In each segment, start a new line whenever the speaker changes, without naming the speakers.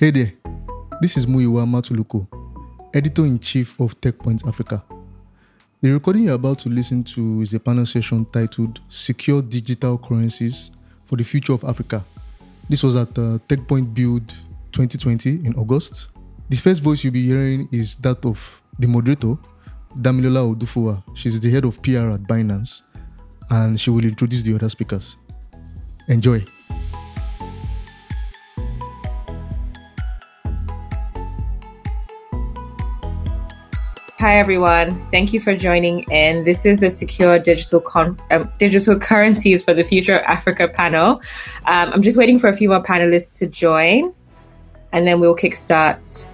Hey there, this is Muyiwa Matuluko, editor in chief of TechPoint Africa. The recording you're about to listen to is a panel session titled Secure Digital Currencies for the Future of Africa. This was at uh, TechPoint Build 2020 in August. The first voice you'll be hearing is that of the moderator, Damilola Odufuwa. She's the head of PR at Binance, and she will introduce the other speakers. Enjoy.
Hi everyone. Thank you for joining in. This is the Secure Digital Con- um, Digital Currencies for the Future of Africa panel. Um, I'm just waiting for a few more panelists to join, and then we'll kickstart.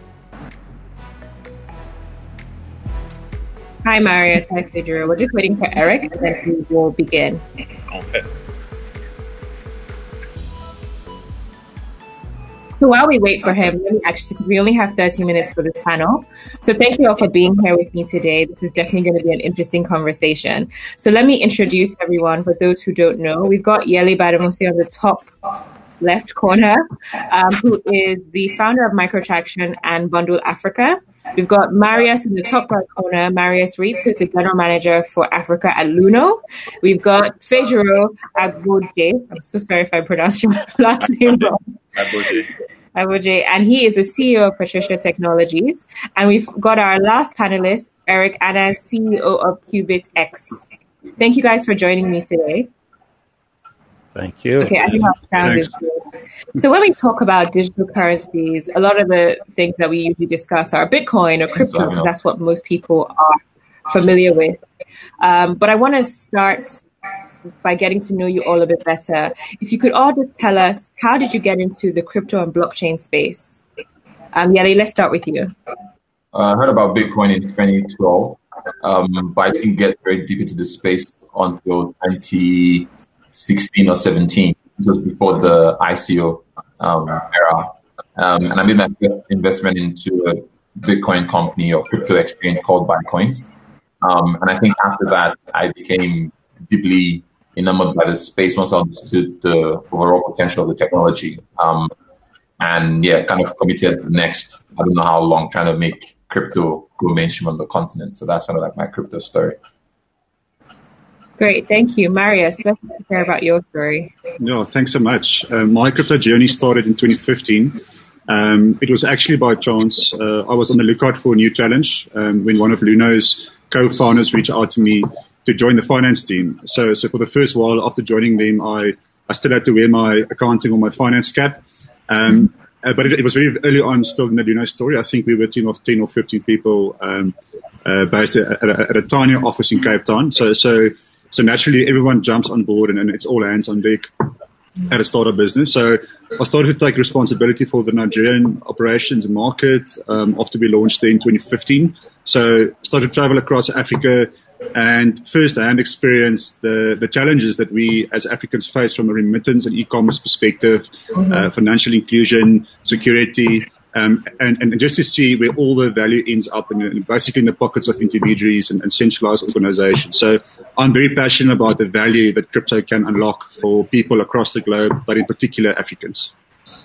Hi Marius. Hi Pedro. We're just waiting for Eric, and then we will begin.
Okay.
So while we wait for him, let me actually, we only have 30 minutes for this panel. So thank you all for being here with me today. This is definitely going to be an interesting conversation. So let me introduce everyone. For those who don't know, we've got Yele Bademosi on the top left corner, um, who is the founder of Microtraction and Bundle Africa. We've got Marius in the top right corner, Marius Reitz, who's the general manager for Africa at Luno. We've got Fejiro Agbodje. I'm so sorry if I pronounced your last name wrong.
Agbodje.
Agbodje, and he is the CEO of Patricia Technologies. And we've got our last panelist, Eric Annan, CEO of Cubitex. Thank you guys for joining me today.
Thank you.
Okay, I think our sound is good. So when we talk about digital currencies, a lot of the things that we usually discuss are Bitcoin or crypto, because that's what most people are familiar with. Um, but I want to start by getting to know you all a bit better. If you could all just tell us, how did you get into the crypto and blockchain space? Um, Yele, let's start with you.
Uh, I heard about Bitcoin in 2012, um, but I didn't get very deep into the space until 2016 or 17. This was before the ICO um, era. Um, and I made my first investment into a Bitcoin company or crypto exchange called Bitcoins. Um, and I think after that, I became deeply enamored by the space once I understood the overall potential of the technology. Um, and yeah, kind of committed the next, I don't know how long, trying to make crypto go mainstream on the continent. So that's kind of like my crypto story.
Great, thank you. Marius, let's hear about your story.
No, thanks so much. Uh, my crypto journey started in 2015. Um, it was actually by chance. Uh, I was on the lookout for a new challenge um, when one of Luno's co-founders reached out to me to join the finance team. So, so for the first while after joining them, I, I still had to wear my accounting or my finance cap. Um, uh, but it, it, was very early on, still in the Luno story. I think we were a team of 10 or 15 people um, uh, based at, at, a, at, a, tiny office in Cape Town. So, so, so naturally, everyone jumps on board and, and it's all hands on deck at a startup business. So I started to take responsibility for the Nigerian operations and market um, after we launched there in 2015. So started to travel across Africa and firsthand experience the, the challenges that we as Africans face from a remittance and e-commerce perspective, uh, financial inclusion, security, um, and, and just to see where all the value ends up in, in basically in the pockets of intermediaries and, and, centralized organizations. So I'm very passionate about the value that crypto can unlock for people across the globe, but in particular Africans.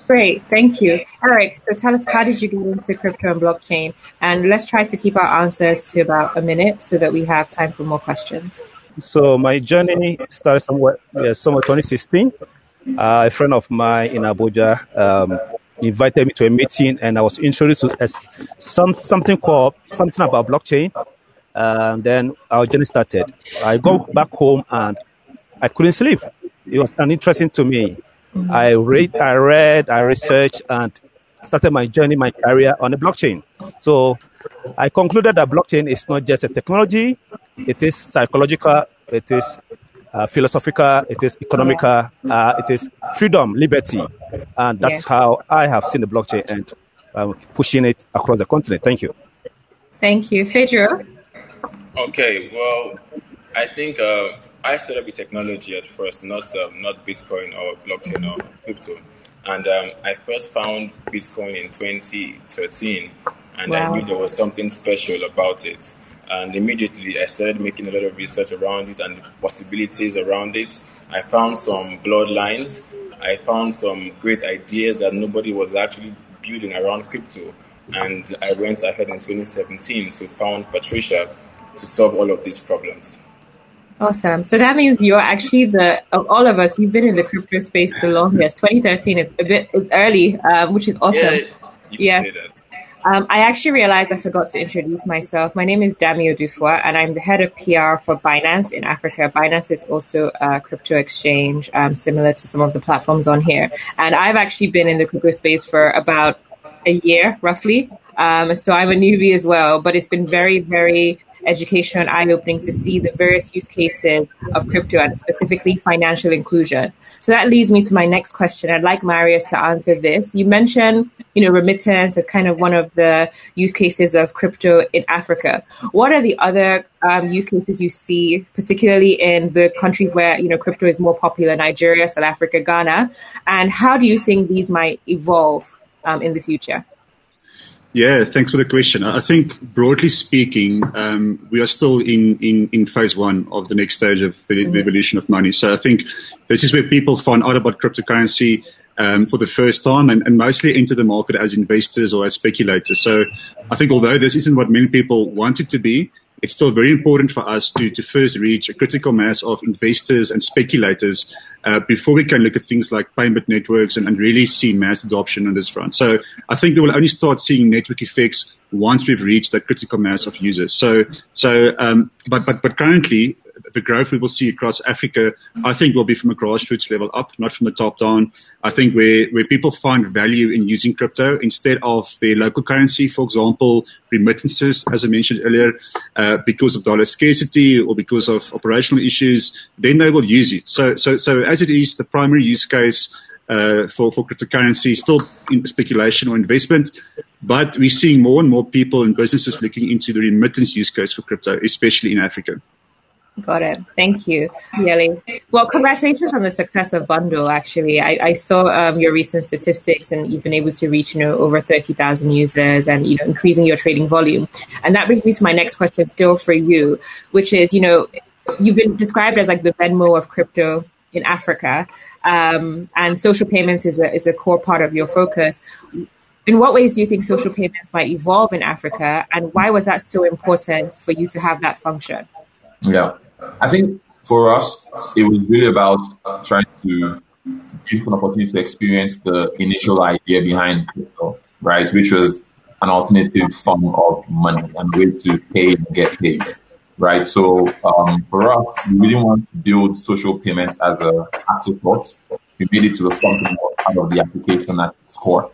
Great, thank you. Eric, so tell us how did you get into crypto and blockchain? And let's try to keep our answers to about a minute so that we have time for more questions.
So my journey started somewhere, yeah, somewhere 2016. Uh, a friend of mine in Abuja um, invited me to a meeting and I was introduced to some something called something about blockchain. And then our journey started. I go back home and I couldn't sleep. It was uninteresting to me. Mm-hmm. I read, I read, I researched, and started my journey, my career on the blockchain. So I concluded that blockchain is not just a technology; it is psychological, it is uh, philosophical, it is economical, uh, it is freedom, liberty. And that's yeah. how I have seen the blockchain and um, pushing it across the continent. Thank you.
Thank you. Pedro?
Okay, well, I think uh, I started with technology at first, not um, not Bitcoin or blockchain or crypto. And um, I first found Bitcoin in 2013, and wow. I knew there was something special about it. And immediately I started making a lot of research around it and the possibilities around it. I found some bloodlines. I found some great ideas that nobody was actually building around crypto. And I went ahead in 2017 to found Patricia to solve all of these problems.
Awesome. So that means you're actually the of all of us. You've been in the crypto space the longest. 2013 is a bit it's early, um, which is awesome.
Yeah.
Yeah. Um, I actually realized I forgot to introduce myself. My name is Dami Odufuwa, and I'm the head of PR for Binance in Africa. Binance is also a crypto exchange, um, similar to some of the platforms on here. And I've actually been in the crypto space for about a year, roughly. Um, so I'm a newbie as well, but it's been very, very educational and eye-opening to see the various use cases of crypto and specifically financial inclusion. So that leads me to my next question. I'd like Marius to answer this. You mentioned, you know, remittance as kind of one of the use cases of crypto in Africa. What are the other um, use cases you see, particularly in the countries where you know crypto is more popular, Nigeria, South Africa, Ghana, and how do you think these might evolve um, in the future?
Yeah, thanks for the question. I think broadly speaking, um, we are still in, in, in phase one of the next stage of the, the, evolution of money. So I think this is where people find out about cryptocurrency um, for the first time and, and mostly enter the market as investors or as speculators. So I think although this isn't what many people want it to be, it's still very important for us to, to first reach a critical mass of investors and speculators uh, before we can look at things like payment networks and, and really see mass adoption on this front. So I think we will only start seeing network effects once we've reached that critical mass of users. So, so, um, but, but, but currently, the growth we will see across Africa, I think, will be from a grassroots level up, not from the top down. I think where, where people find value in using crypto instead of their local currency, for example, remittances, as I mentioned earlier, uh, because of dollar scarcity or because of operational issues, then they will use it. So, so, so as it is, the primary use case uh, for, for cryptocurrency still in speculation or investment. But we're seeing more and more people and businesses looking into the remittance use case for crypto, especially in Africa.
Got it. Thank you, Yele. Well, congratulations on the success of Bundle. Actually, I, I saw um, your recent statistics, and you've been able to reach, you know, over thirty thousand users, and you know, increasing your trading volume. And that brings me to my next question, still for you, which is, you know, you've been described as like the Venmo of crypto in Africa, um, and social payments is a is a core part of your focus. In what ways do you think social payments might evolve in Africa, and why was that so important for you to have that function?
Yeah, I think for us, it was really about trying to give an opportunity to experience the initial idea behind crypto, right? Which was an alternative form of money and way to pay and get paid, right? So um, for us, we really want to build social payments as a afterthought. We made it to something more part of the application at its core.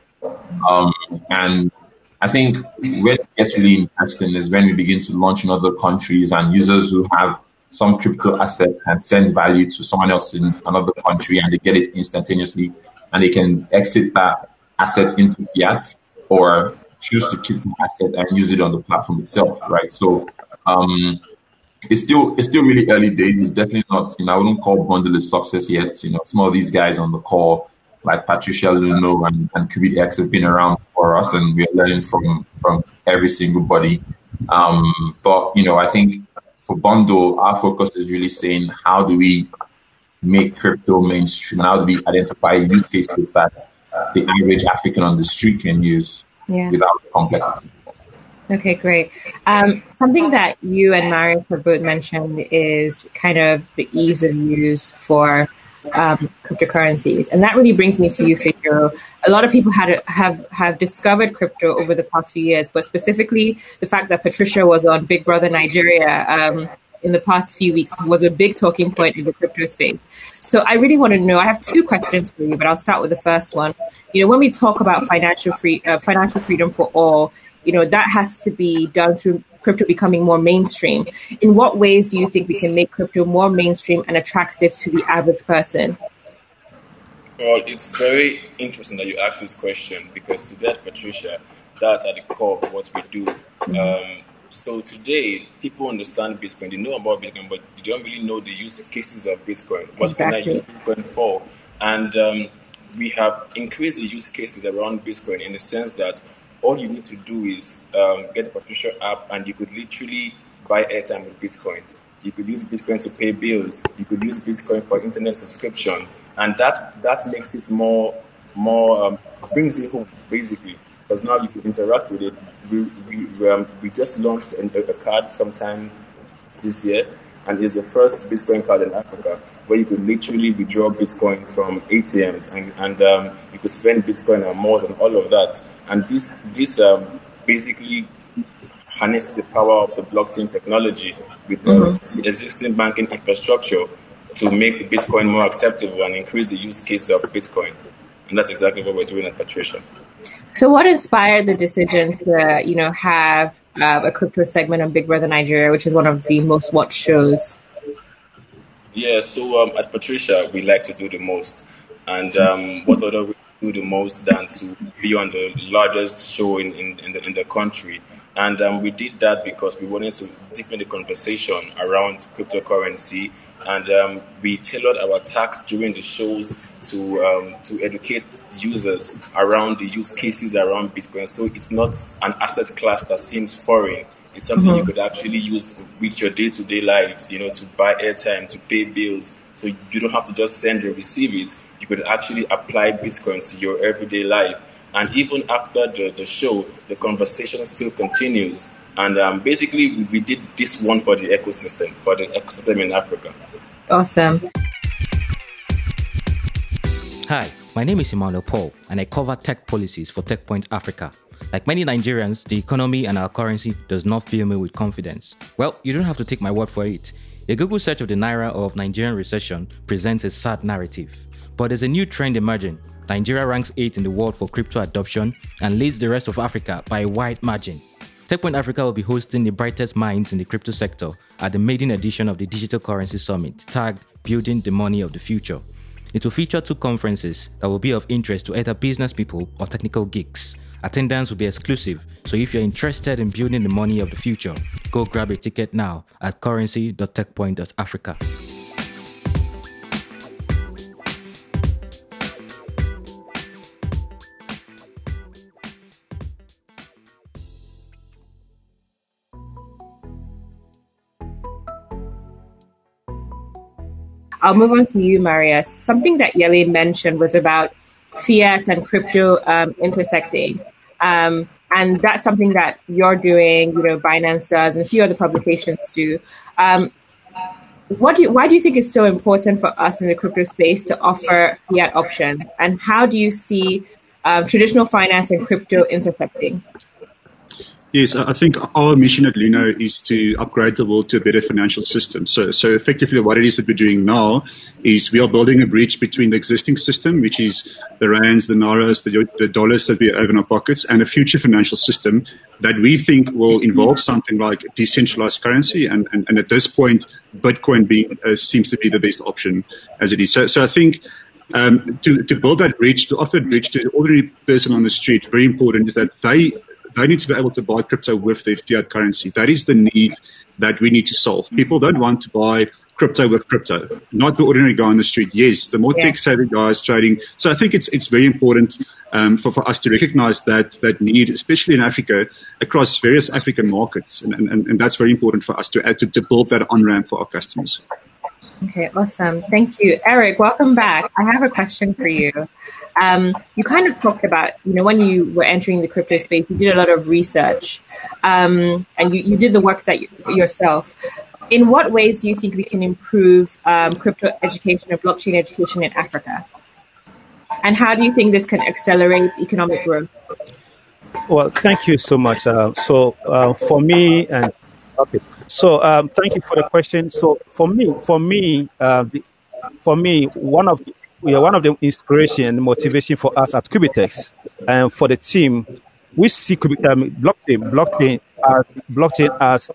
Um, and I think where it gets really interesting is when we begin to launch in other countries and users who have some crypto asset can send value to someone else in another country and they get it instantaneously and they can exit that asset into fiat or choose to keep the asset and use it on the platform itself, right? So um, it's still it's still really early days. It's definitely not, you know, I wouldn't call bundle a success yet. You know, some of these guys on the call like Patricia Luno and, and have been around for us and we're learning from from every single body. Um, but you know, I think for Bundle, our focus is really saying how do we make crypto mainstream? How do we identify use cases that the average African on the street can use yeah. without complexity?
Okay, great. Um, something that you and Marius have both mentioned is kind of the ease of use for um, cryptocurrencies. And that really brings me to you, Fejiro. A lot of people had have have discovered crypto over the past few years, but specifically the fact that Patricia was on Big Brother Nigeria um, in the past few weeks was a big talking point in the crypto space. So I really want to know. I have two questions for you, but I'll start with the first one. You know, when we talk about financial free uh, financial freedom for all, you know that has to be done through crypto becoming more mainstream. In what ways do you think we can make crypto more mainstream and attractive to the average person?
Well, it's very interesting that you ask this question because to that, Patricia, that's at the core of what we do. Mm-hmm. Um, so today, people understand Bitcoin. They know about Bitcoin, but they don't really know the use cases of Bitcoin. What exactly. can I use Bitcoin for? And um, we have increased the use cases around Bitcoin in the sense that all you need to do is um, get the Patricia app and you could literally buy airtime with Bitcoin. You could use Bitcoin to pay bills. You could use Bitcoin for internet subscription. And that, that makes it more, more um, brings it home basically because now you can interact with it. We we, um, we just launched a, a card sometime this year, and it's the first Bitcoin card in Africa where you could literally withdraw Bitcoin from ATMs and, and um, you could spend Bitcoin on malls and all of that. And this this um, basically harnesses the power of the blockchain technology with uh, mm-hmm. the existing banking infrastructure to make the Bitcoin more acceptable and increase the use case of Bitcoin. And that's exactly what we're doing at Patricia.
So, what inspired the decision to, you know, have uh, a crypto segment on Big Brother Nigeria, which is one of the most watched shows?
Yeah, so um, at Patricia, we like to do the most. And um, what other we do the most than to be on the largest show in, in, in, the, in the country? And um, we did that because we wanted to deepen the conversation around cryptocurrency. And um, we tailored our tax during the shows to um, to educate users around the use cases around Bitcoin. So it's not an asset class that seems foreign it's something mm-hmm. you could actually use with your day to day lives, you know, to buy airtime, to pay bills. So you don't have to just send or receive it. You could actually apply Bitcoin to your everyday life. And even after the, the show, the conversation still continues. And um, basically, we, we did this one for the ecosystem, for the ecosystem in Africa.
Awesome.
Hi, my name is Emmanuel Paul, and I cover tech policies for TechPoint Africa. Like many Nigerians, the economy and our currency does not fill me with confidence. Well, you don't have to take my word for it. A Google search of the Naira or of Nigerian recession presents a sad narrative. But there's a new trend emerging. Nigeria ranks 8 in the world for crypto adoption and leads the rest of Africa by a wide margin. TechPoint Africa will be hosting the brightest minds in the crypto sector at the maiden edition of the Digital Currency Summit, tagged Building the Money of the Future. It will feature two conferences that will be of interest to either business people or technical geeks. Attendance will be exclusive, so if you're interested in building the money of the future, go grab a ticket now at currency.techpoint.africa.
I'll move on to you, Marius. Something that Yele mentioned was about fiat and crypto um, intersecting. Um, and that's something that you're doing, you know, Binance does, and a few other publications do. Um, what do you, why do you think it's so important for us in the crypto space to offer fiat options? And how do you see um, traditional finance and crypto intersecting?
Yes, I think our mission at Luno is to upgrade the world to a better financial system. So, so effectively, what it is that we're doing now is we are building a bridge between the existing system, which is the rands, the nairas, the, the dollars that we have in our pockets, and a future financial system that we think will involve something like decentralized currency. And, and, and at this point, Bitcoin being, uh, seems to be the best option as it is. So, so I think um, to, to build that bridge, to offer a bridge to the ordinary person on the street, very important is that they they need to be able to buy crypto with their fiat currency. That is the need that we need to solve. People don't want to buy crypto with crypto, not the ordinary guy on the street. Yes, the more yeah. tech savvy guys trading. So I think it's it's very important um, for, for us to recognize that that need, especially in Africa, across various African markets, and, and, and that's very important for us to, to to build that on ramp for our customers.
Okay, awesome. Thank you. Eric, welcome back. I have a question for you. Um, you kind of talked about, you know, when you were entering the crypto space, you did a lot of research um, and you, you did the work that you, yourself. In what ways do you think we can improve um, crypto education or blockchain education in Africa? And how do you think this can accelerate economic growth?
Well, thank you so much. Uh, so, uh, for me, and okay, so um, thank you for the question. So, for me, for me, uh, the, for me, one of we are one of the inspiration, motivation for us at Cubitex and for the team. We see um, blockchain, blockchain, as, blockchain as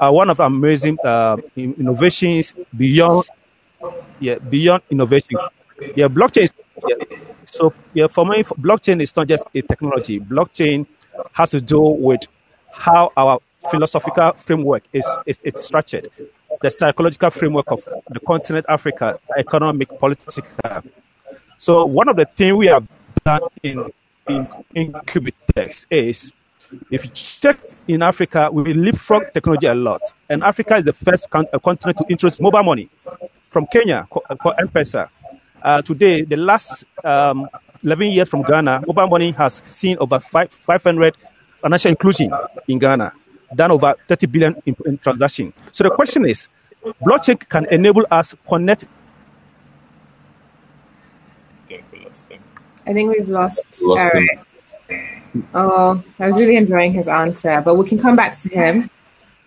uh, one of amazing uh, innovations beyond, yeah, beyond innovation. Yeah, blockchain. Is, yeah, so yeah, for me, blockchain is not just a technology. Blockchain has to do with how our philosophical framework is, is, is structured the psychological framework of the continent Africa, economic, political. So one of the things we have done in in, in Cubitex is if you check in Africa, we leapfrog technology a lot. And Africa is the first con- continent to introduce mobile money from Kenya, called M-Pesa. Uh, today, the last um, 11 years from Ghana, mobile money has seen over five, 500 financial inclusion in Ghana, done over 30 billion in, in transactions. So the question is, blockchain can enable us connect.
I think we've lost Eric. Oh, I was really enjoying his answer, but we can come back to him.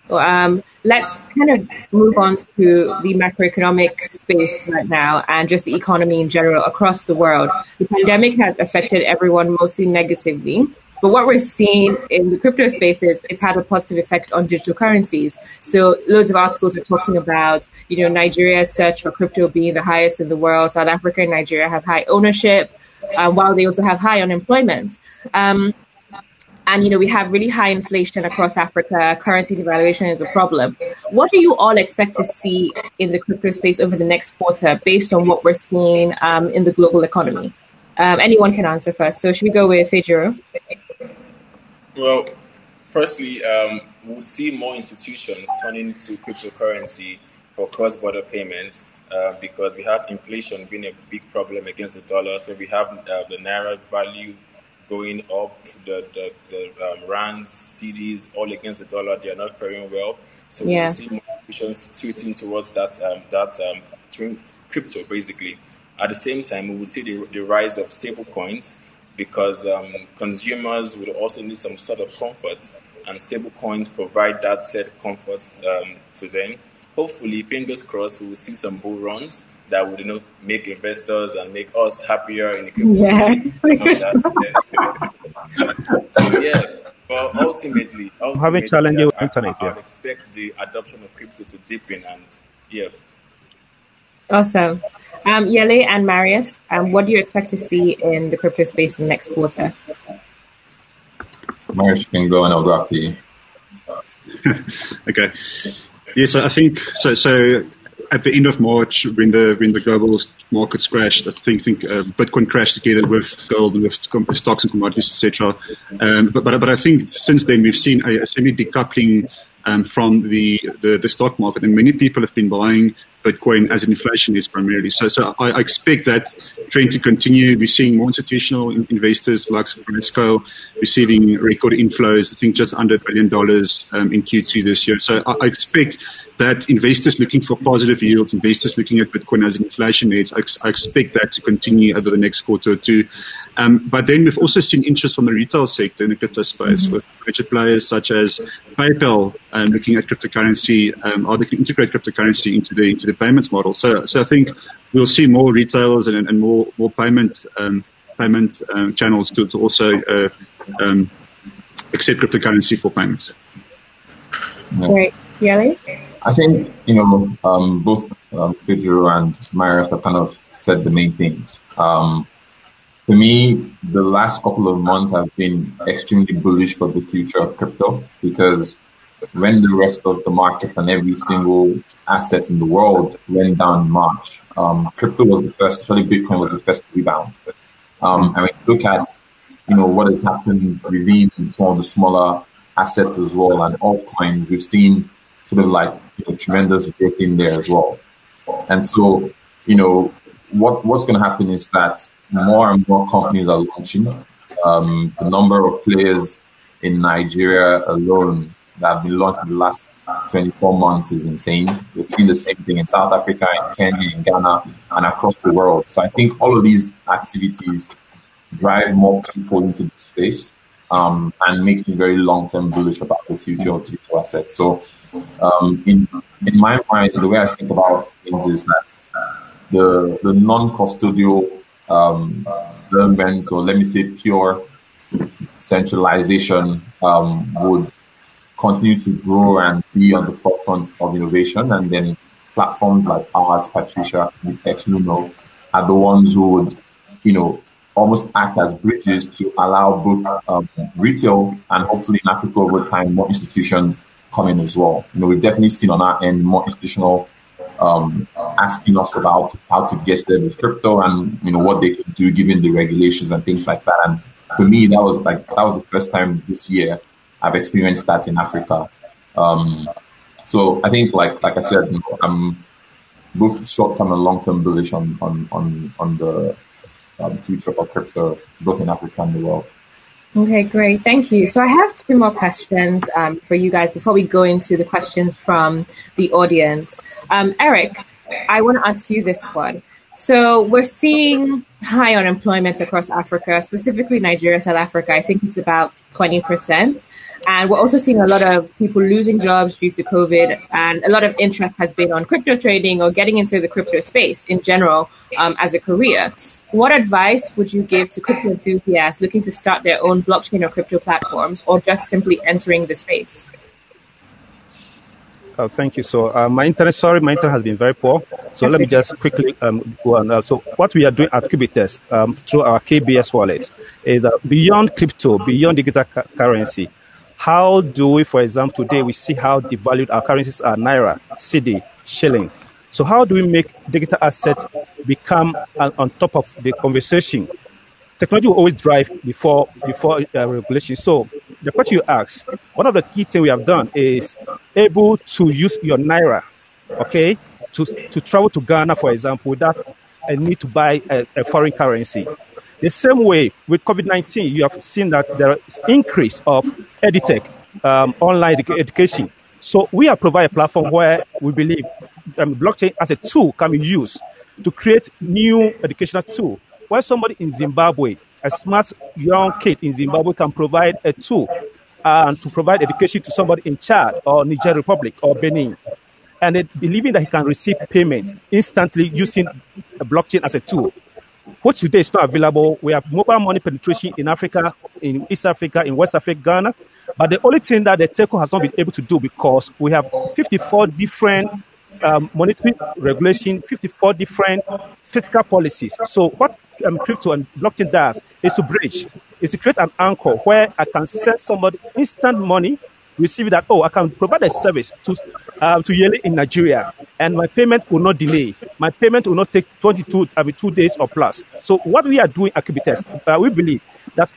Um, let's kind of move on to the macroeconomic space right now and just the economy in general across the world. The pandemic has affected everyone mostly negatively. But what we're seeing in the crypto space is it's had a positive effect on digital currencies. So loads of articles are talking about, you know, Nigeria's search for crypto being the highest in the world. South Africa and Nigeria have high ownership, uh, while they also have high unemployment. Um, and you know we have really high inflation across Africa. Currency devaluation is a problem. What do you all expect to see in the crypto space over the next quarter, based on what we're seeing um, in the global economy? Um, anyone can answer first. So should we go with Fejiro?
Well, firstly, um, we would see more institutions turning to cryptocurrency for cross-border payments. Uh, because we have inflation being a big problem against the dollar. So we have uh, the naira value going up, the the, the um, rands, cedis, all against the dollar. They are not faring well. So yeah. we see more institutions tweeting towards that um, that um, crypto basically. At the same time, we will see the, the rise of stable coins because um, consumers will also need some sort of comfort, and stable coins provide that set comfort um, to them. Hopefully, fingers crossed, we will see some bull runs that would you know make investors and make us happier in the crypto yeah. so yeah, but ultimately, ultimately
having challenging with internet,
I,
I,
I expect the adoption of crypto to deepen and yeah.
Awesome. Um, Yele and Marius, um, what do you expect to see in the crypto space in the next quarter?
Marius, you can go and I'll go after you.
okay. Yes, I think so. So at the end of March, when the when the global markets crashed, I think think uh, Bitcoin crashed together with gold and with stocks and commodities, etc. Um, but, but but I think since then we've seen a, a semi decoupling um, from the, the, the stock market, and many people have been buying Bitcoin as an inflation is primarily. So, so I, I, expect that trend to continue. We're seeing more institutional investors like Grayscale receiving record inflows. I think just under a billion dollars um, in Q2 this year. So I, I, expect that investors looking for positive yields, investors looking at Bitcoin as an inflation hedge, I, I expect that to continue over the next quarter or two. Um, but then we've also seen interest from the retail sector in the crypto space mm-hmm. with major players such as PayPal um, looking at cryptocurrency, um, how they can integrate cryptocurrency into the into the payments model. So, so I think we'll see more retailers and, and more more payment um, payment um, channels to, to also uh, um, accept cryptocurrency for payments.
Great, Yele.
I think you know um, both um, Fejiro and Marius have kind of said the main things. Um, for me, the last couple of months have been extremely bullish for the future of crypto because when the rest of the markets and every single asset in the world went down in March, um, crypto was the first, especially Bitcoin was the first to rebound. Um, and look at, you know, what has happened within some of the smaller assets as well and altcoins, we've seen sort of like you know, tremendous growth in there as well. And so, you know, what what's going to happen is that more and more companies are launching. Um, the number of players in Nigeria alone that have been launched in the last 24 months is insane. We're seeing the same thing in South Africa, in Kenya, in Ghana, and across the world. So I think all of these activities drive more people into the space um, and makes me very long-term bullish about the future of digital assets. So um, in in my mind, the way I think about things is that the the non-custodial um, elements, or let me say pure centralization, um, would continue to grow and be on the forefront of innovation. And then platforms like ours, Patricia, with XLumo, are the ones who would, you know, almost act as bridges to allow both um, retail and hopefully in Africa over time more institutions come in as well. You know, we've definitely seen on our end more institutional um, asking us about how to get there with crypto and you know what they can do given the regulations and things like that. And for me, that was like that was the first time this year I've experienced that in Africa. Um, so I think, like like I said, I'm both short term and long term bullish on on on on the the future of our crypto, both in Africa and the world.
Okay, great. Thank you. So I have two more questions um, for you guys before we go into the questions from the audience. Um, Eric, I want to ask you this one. So we're seeing high unemployment across Africa, specifically Nigeria, South Africa. I think it's about 20%. And we're also seeing a lot of people losing jobs due to COVID, and a lot of interest has been on crypto trading or getting into the crypto space in general um, as a career. What advice would you give to crypto enthusiasts looking to start their own blockchain or crypto platforms, or just simply entering the space?
Oh, thank you. So uh, my internet, sorry, my internet has been very poor. So let me just quickly um, go on. Uh, so what we are doing at Cubitex um, through our KBS wallet is uh, beyond crypto, beyond digital cu- currency. How do we, for example, today we see how devalued our currencies are: naira, cedi, shilling. So how do we make digital assets become on top of the conversation? Technology will always drive before before uh, regulation. So the question you ask, one of the key things we have done is able to use your naira, okay, to, to travel to Ghana, for example, without a need to buy a, a foreign currency. The same way with COVID-19, you have seen that there is increase of edtech, um, online education. So we are provided a platform where we believe um, blockchain as a tool can be used to create new educational tool. Where somebody in Zimbabwe, a smart young kid in Zimbabwe can provide a tool and to provide education to somebody in Chad or Niger Republic or Benin. And it, believing that he can receive payment instantly using blockchain as a tool, which today is not available. We have mobile money penetration in Africa, in East Africa, in West Africa, Ghana. But the only thing that the telco has not been able to do because we have 54 different um, monetary regulation, 54 different fiscal policies. So what um, crypto and blockchain does is to bridge, is to create an anchor where I can send somebody instant money, receive that, oh, I can provide a service to uh, to Yele in Nigeria, and my payment will not delay. My payment will not take 22, I mean, two days or plus. So what we are doing at Cubitex, uh, we believe that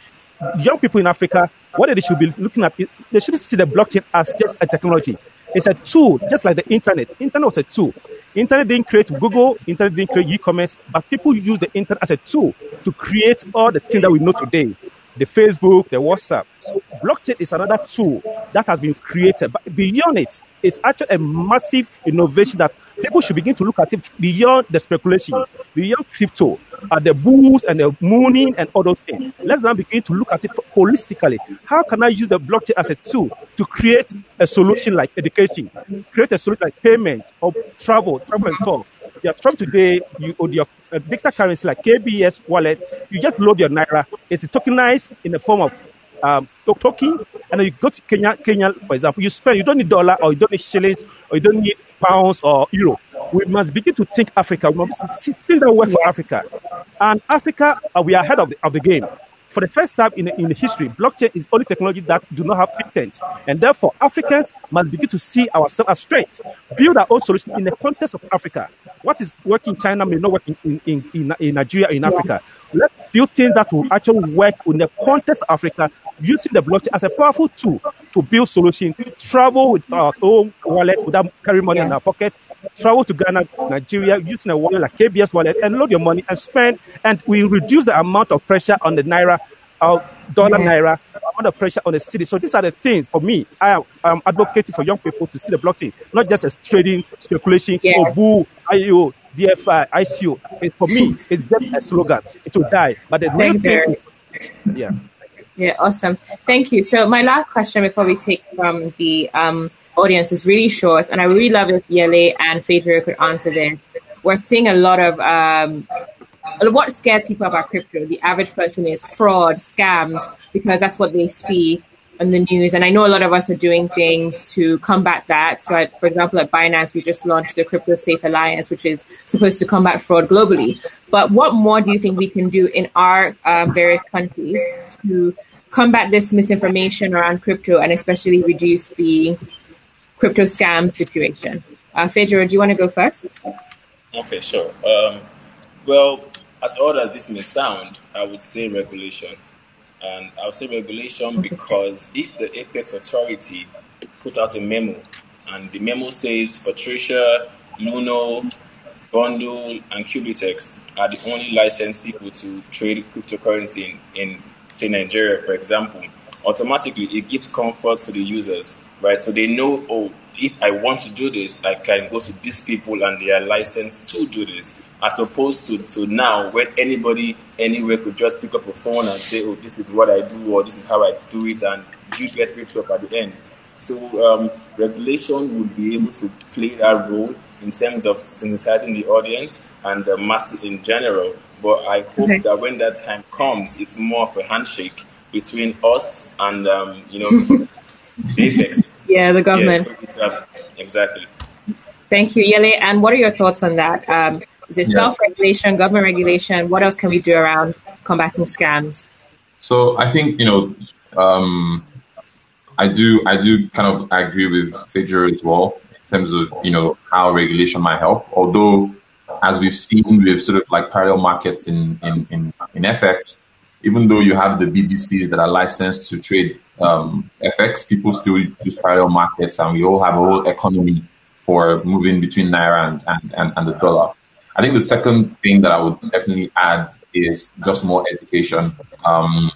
young people in Africa, what they should be looking at, they should see the blockchain as just a technology. It's a tool, just like the internet. Internet was a tool. Internet didn't create Google, internet didn't create e-commerce, but people use the internet as a tool to create all the things that we know today. The Facebook, the WhatsApp. So blockchain is another tool that has been created. But beyond it, it's actually a massive innovation that people should begin to look at it beyond the speculation, beyond crypto, uh, the bulls and the mooning and all those things. Let's now begin to look at it holistically. How can I use the blockchain as a tool to create a solution like education, create a solution like payment or travel, travel and talk? Yeah, from today, you own your uh, digital currency like KBS wallet. You just load your naira. It's tokenized in the form of um, token, and then you go to Kenya, Kenya, for example, you spend, you don't need dollar or you don't need shillings or you don't need pounds or euro. We must begin to think Africa. We must see things that work for Africa. And Africa, uh, we are ahead of the, of the game. For the first time in, in history, blockchain is only technology that do not have patents. And therefore, Africans must begin to see ourselves as strength, build our own solution in the context of Africa. What is working in China may not work in, in, in, in Nigeria in Africa. Let's build things that will actually work in the context of Africa using the blockchain as a powerful tool to build solutions, travel with our own wallet without carrying money in our pocket, travel to Ghana, Nigeria, using a wallet like KBS wallet and load your money and spend, and we reduce the amount of pressure on the naira, our dollar
Yeah.
naira, amount of pressure on the city. So these are the things for me. I am I'm advocating for young people to see the blockchain, not just as trading, speculation,
Yeah.
or boo, IEO, DeFi, ICO. It, for me, it's just a slogan. It will die. But the real thing, yeah.
Yeah, awesome. Thank you. So my last question before we take from the um, audience is really short, and I really love if Yele and Fejiro could answer this. We're seeing a lot of um, what scares people about crypto. The average person is fraud, scams, because that's what they see in the news. And I know a lot of us are doing things to combat that. So, for example, at Binance, we just launched the Crypto Safe Alliance, which is supposed to combat fraud globally. But what more do you think we can do in our uh, various countries to combat this misinformation around crypto and especially reduce the crypto scam situation? Uh, do you want to go first?
Okay, sure. Um, well, as odd as this may sound, I would say regulation. And I would say regulation because if the apex authority puts out a memo and the memo says Patricia, Luno, Bundle, and Cubitex are the only licensed people to trade cryptocurrency in, in say Nigeria, for example, automatically it gives comfort to the users, right? So they know, oh, if I want to do this, I can go to these people and they are licensed to do this, as opposed to, to now when anybody anywhere could just pick up a phone and say, oh, this is what I do or this is how I do it, and you get ripped up at the end. So um, regulation would be able to play that role in terms of sensitizing the audience and the masses in general. But I hope okay. that when that time comes, it's more of a handshake between us and um, you know Apex.
Yeah, the government. Yeah, so
uh, exactly.
Thank you, Yele. And what are your thoughts on that? Um, is it yeah. self-regulation, government regulation? What else can we do around combating scams?
So I think you know, um, I do I do kind of agree with Fejiro as well in terms of you know how regulation might help. Although, as we've seen with sort of like parallel markets in in in, in FX, even though you have the BDCs that are licensed to trade um, FX, people still use parallel markets, and we all have a whole economy for moving between naira and, and, and, and the dollar. I think the second thing that I would definitely add is just more education. Um,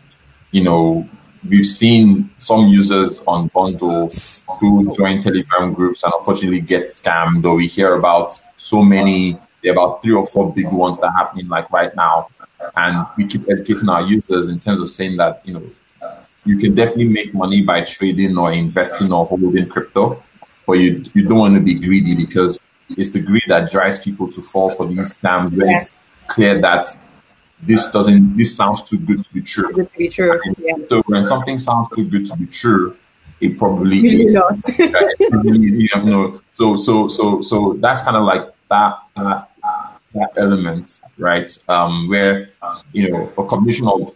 you know, we've seen some users on Bundle who join Telegram groups and unfortunately get scammed, or we hear about so many, there are about three or four big ones that are happening like right now and we keep educating our users in terms of saying that you know you can definitely make money by trading or investing or holding crypto, but you you don't want to be greedy because it's the greed that drives people to fall for these scams when it's clear that this doesn't this sounds too good to be true.
To be true. Yeah.
So when something sounds too good to be true, it probably
Usually is. not.
you know, so so so so that's kind of like that that that element, right? Um, where you know a combination of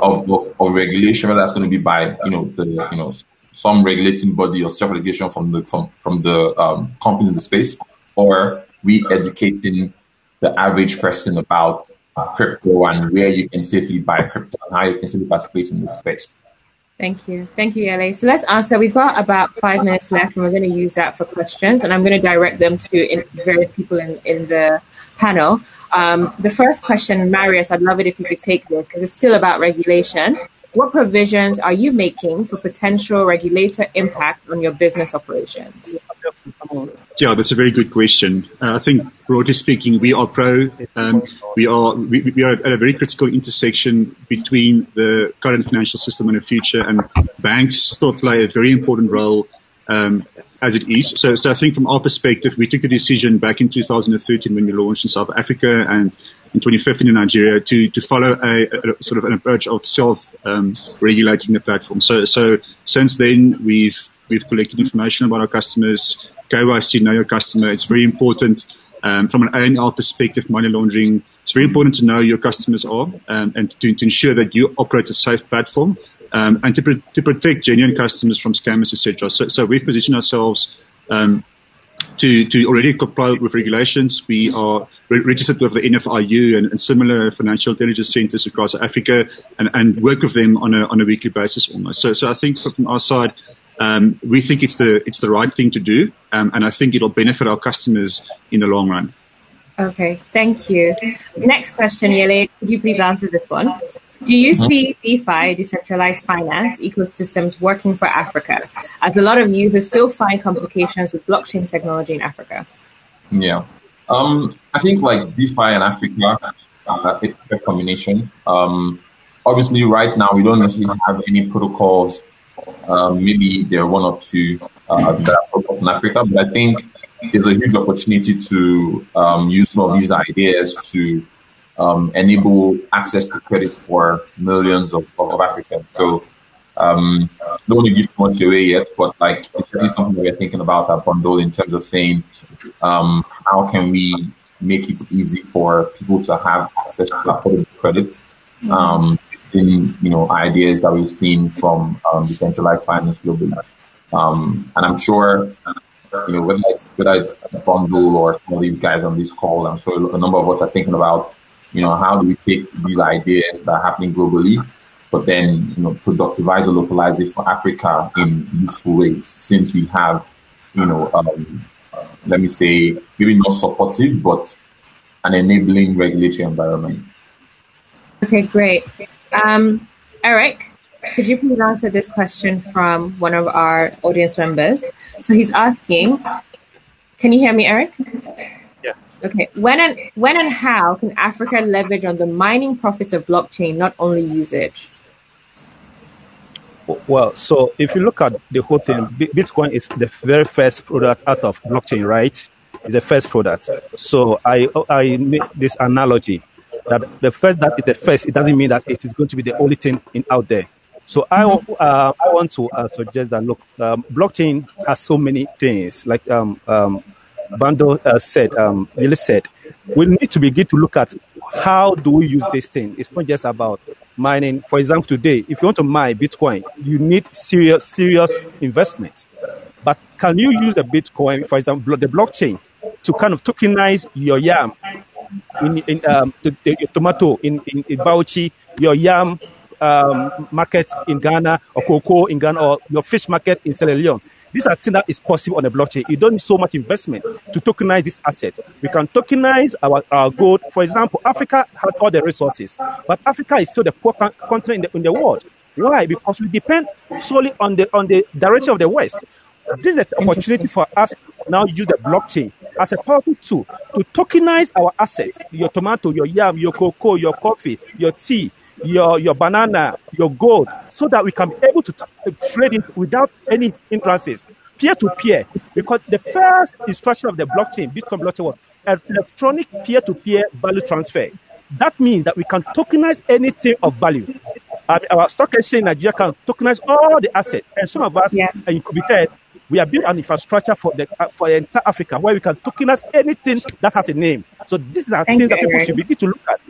of, of, of regulation, whether that's going to be by you know the you know some regulating body or self regulation from the from from the um, companies in the space, or we educating the average person about crypto and where you can safely buy crypto and how you can safely participate in this space.
Thank you. Thank you, Yele. So let's answer. We've got about five minutes left, and we're going to use that for questions. And I'm going to direct them to various people in, in the panel. Um, the first question, Marius, I'd love it if you could take this because it's still about regulation. What provisions are you making for potential regulator impact on your business operations?
Yeah, that's a very good question. Uh, I think, broadly speaking, we are pro. Um, we are we, we, are at a very critical intersection between the current financial system and the future, and banks still play a very important role um, as it is. So, so I think from our perspective, we took the decision back in 2013 when we launched in South Africa and in 2015 in Nigeria to to follow a, a sort of an approach of self um, regulating the platform. So so since then we've we've collected information about our customers. KYC, know your customer. It's very important um, from an AML perspective, money laundering. It's very important to know your customers are um, and to, to ensure that you operate a safe platform um, and to, to protect genuine customers from scammers, etc. So, so we've positioned ourselves um, to, to already comply with regulations. We are re- registered with the NFIU and, and, similar financial intelligence centers across Africa and, and work with them on a, on a weekly basis almost. So, so I think from our side, um, we think it's the it's the right thing to do, um, and I think it'll benefit our customers in the long run.
Okay, thank you. Next question, Yele, could you please answer this one? Do you see DeFi, decentralized finance ecosystems working for Africa, as a lot of users still find complications with blockchain technology in Africa?
Yeah, um, I think like DeFi and Africa, uh, it's a combination. Um, obviously, right now we don't necessarily have any protocols. Um, maybe there are one or two uh, that are protocols in Africa, but I think there's a huge opportunity to um, use some of these ideas to um, enable access to credit for millions of, of, Africans. So um, don't want to give too much away yet, but like it's really something we're thinking about at Bundle in terms of saying um, how can we make it easy for people to have access to affordable credit. Um, in you know ideas that we've seen from um, decentralized finance globally, um, and I'm sure you know whether it's whether it's Bundle or some of these guys on this call, I'm sure a number of us are thinking about you know, how do we take these ideas that are happening globally, but then, you know, productivize or localize it for Africa in useful ways since we have, you know, um, uh, let me say, maybe not supportive, but an enabling regulatory environment.
Okay, great. Um, Eric, could you please answer this question from one of our audience members? So he's asking, can you hear me, Eric? Okay. When and when and how can Africa leverage on the mining profits of blockchain, not only usage?
Well, so if you look at the whole thing, Bitcoin is the very first product out of blockchain, right? It's the first product. So I I make this analogy that the first that is the first, it doesn't mean that it is going to be the only thing in, out there. So I, uh, I want to uh, suggest that look, um, blockchain has so many things. Like um, um, Bando uh, said, um, really said, we need to begin to look at how do we use this thing. It's not just about mining. For example, today, if you want to mine Bitcoin, you need serious, serious investment. But can you use the Bitcoin, for example, the blockchain, to kind of tokenize your yam, in, in um, the, the, your tomato in, in, in Bauchi, your yam um, market in Ghana, or cocoa in Ghana, or your fish market in Sierra Leone? These are things that is possible on the blockchain. You don't need so much investment to tokenize this asset. We can tokenize our, our gold. For example, Africa has all the resources, but Africa is still the poor continent in the, in the world. Why? Because we depend solely on the on the direction of the West. This is an opportunity for us now use the blockchain as a powerful tool to tokenize our assets, your tomato, your yam, your cocoa, your coffee, your tea, your your banana, your gold, so that we can be able to trade it without any hindrances, peer to peer. Because the first instruction of the blockchain, Bitcoin blockchain, was electronic peer to peer value transfer. That means that we can tokenize anything of value. Uh, our stock exchange in Nigeria can tokenize all the assets, and some of us,
Yeah.
and you could be said, we have built an infrastructure for the uh, for the entire Africa where we can tokenize anything that has a name. So this is a
Thank
thing that people should begin to look at.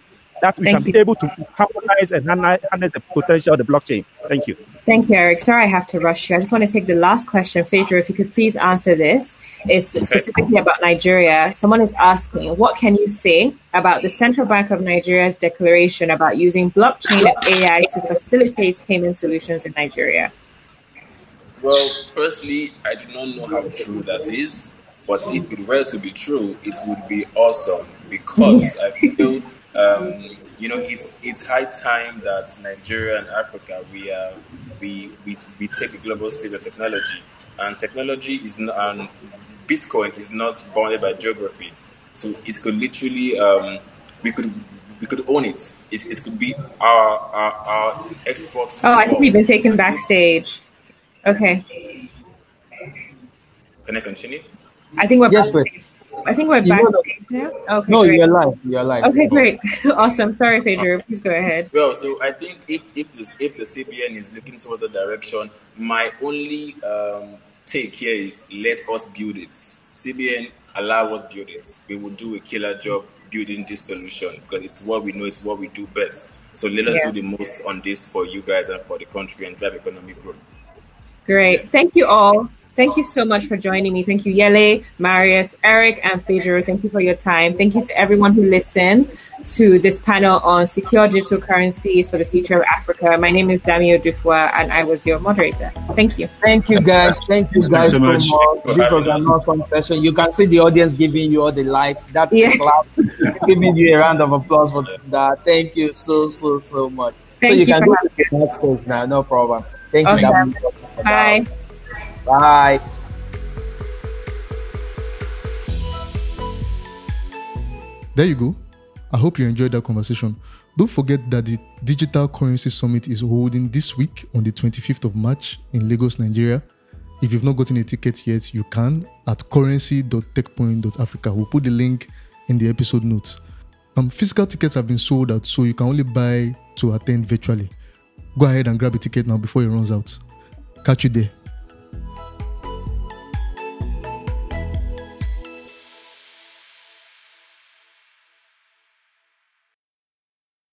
That we
Thank
can
you.
be able to harmonize and harness harness the potential of the blockchain. Thank you.
Thank you, Eric. Sorry I have to rush you. I just want to take the last question. Fejiro, if you could please answer this. It's specifically about Nigeria. Someone is asking, what can you say about the Central Bank of Nigeria's declaration about using blockchain and AI to facilitate payment solutions in Nigeria?
Well, firstly, I do not know how true that is, but if it were to be true, it would be awesome because I feel, um, you know, it's it's high time that Nigeria and Africa we uh, we, we we take the global stage of technology, and technology is not, and Bitcoin is not bounded by geography, so it could literally um, we could we could own it. It, it could be our our, our export. to
Oh, I think we've been taken backstage. Okay.
Can I continue?
I think we're
Yes,
backstage. I think we're
You know
now. Okay,
No,
great.
you're live. You're live.
Okay, great. awesome. Sorry, Fejiro. Please go ahead.
Well, so I think if if this, if the CBN is looking towards the direction, my only um, take here is let us build it. CBN allow us build it. We will do a killer job building this solution because it's what we know, it's what we do best. So let us
Yeah.
do the most on this for you guys and for the country and drive economic growth.
Great. Thank you all. Thank you so much for joining me. Thank you, Yele, Marius, Eric, and Fejiro. Thank you for your time. Thank you to everyone who listened to this panel on secure digital currencies for the future of Africa. My name is Dami Odufuwa, and I was your moderator. Thank you.
Thank you, guys. Thank you, guys,
so
so
much.
much. This was
having
an
us.
awesome session. You can see the audience giving you all the likes. That
Yeah.
clap, giving you a round of applause for that. Thank you so, so, so much. so
Thank
you
you
can
for
go to the next stage now. No problem. Thank you.
Awesome.
Damien.
Bye.
Bye.
There you go. I hope you enjoyed that conversation. Don't forget that the Digital Currency Summit is holding this week on the 25th of March in Lagos, Nigeria. If you've not gotten a ticket yet, you can at currency.techpoint.africa. We'll put the link in the episode notes. Um, physical tickets have been sold out, so you can only buy to attend virtually. Go ahead and grab a ticket now before it runs out. Catch you there.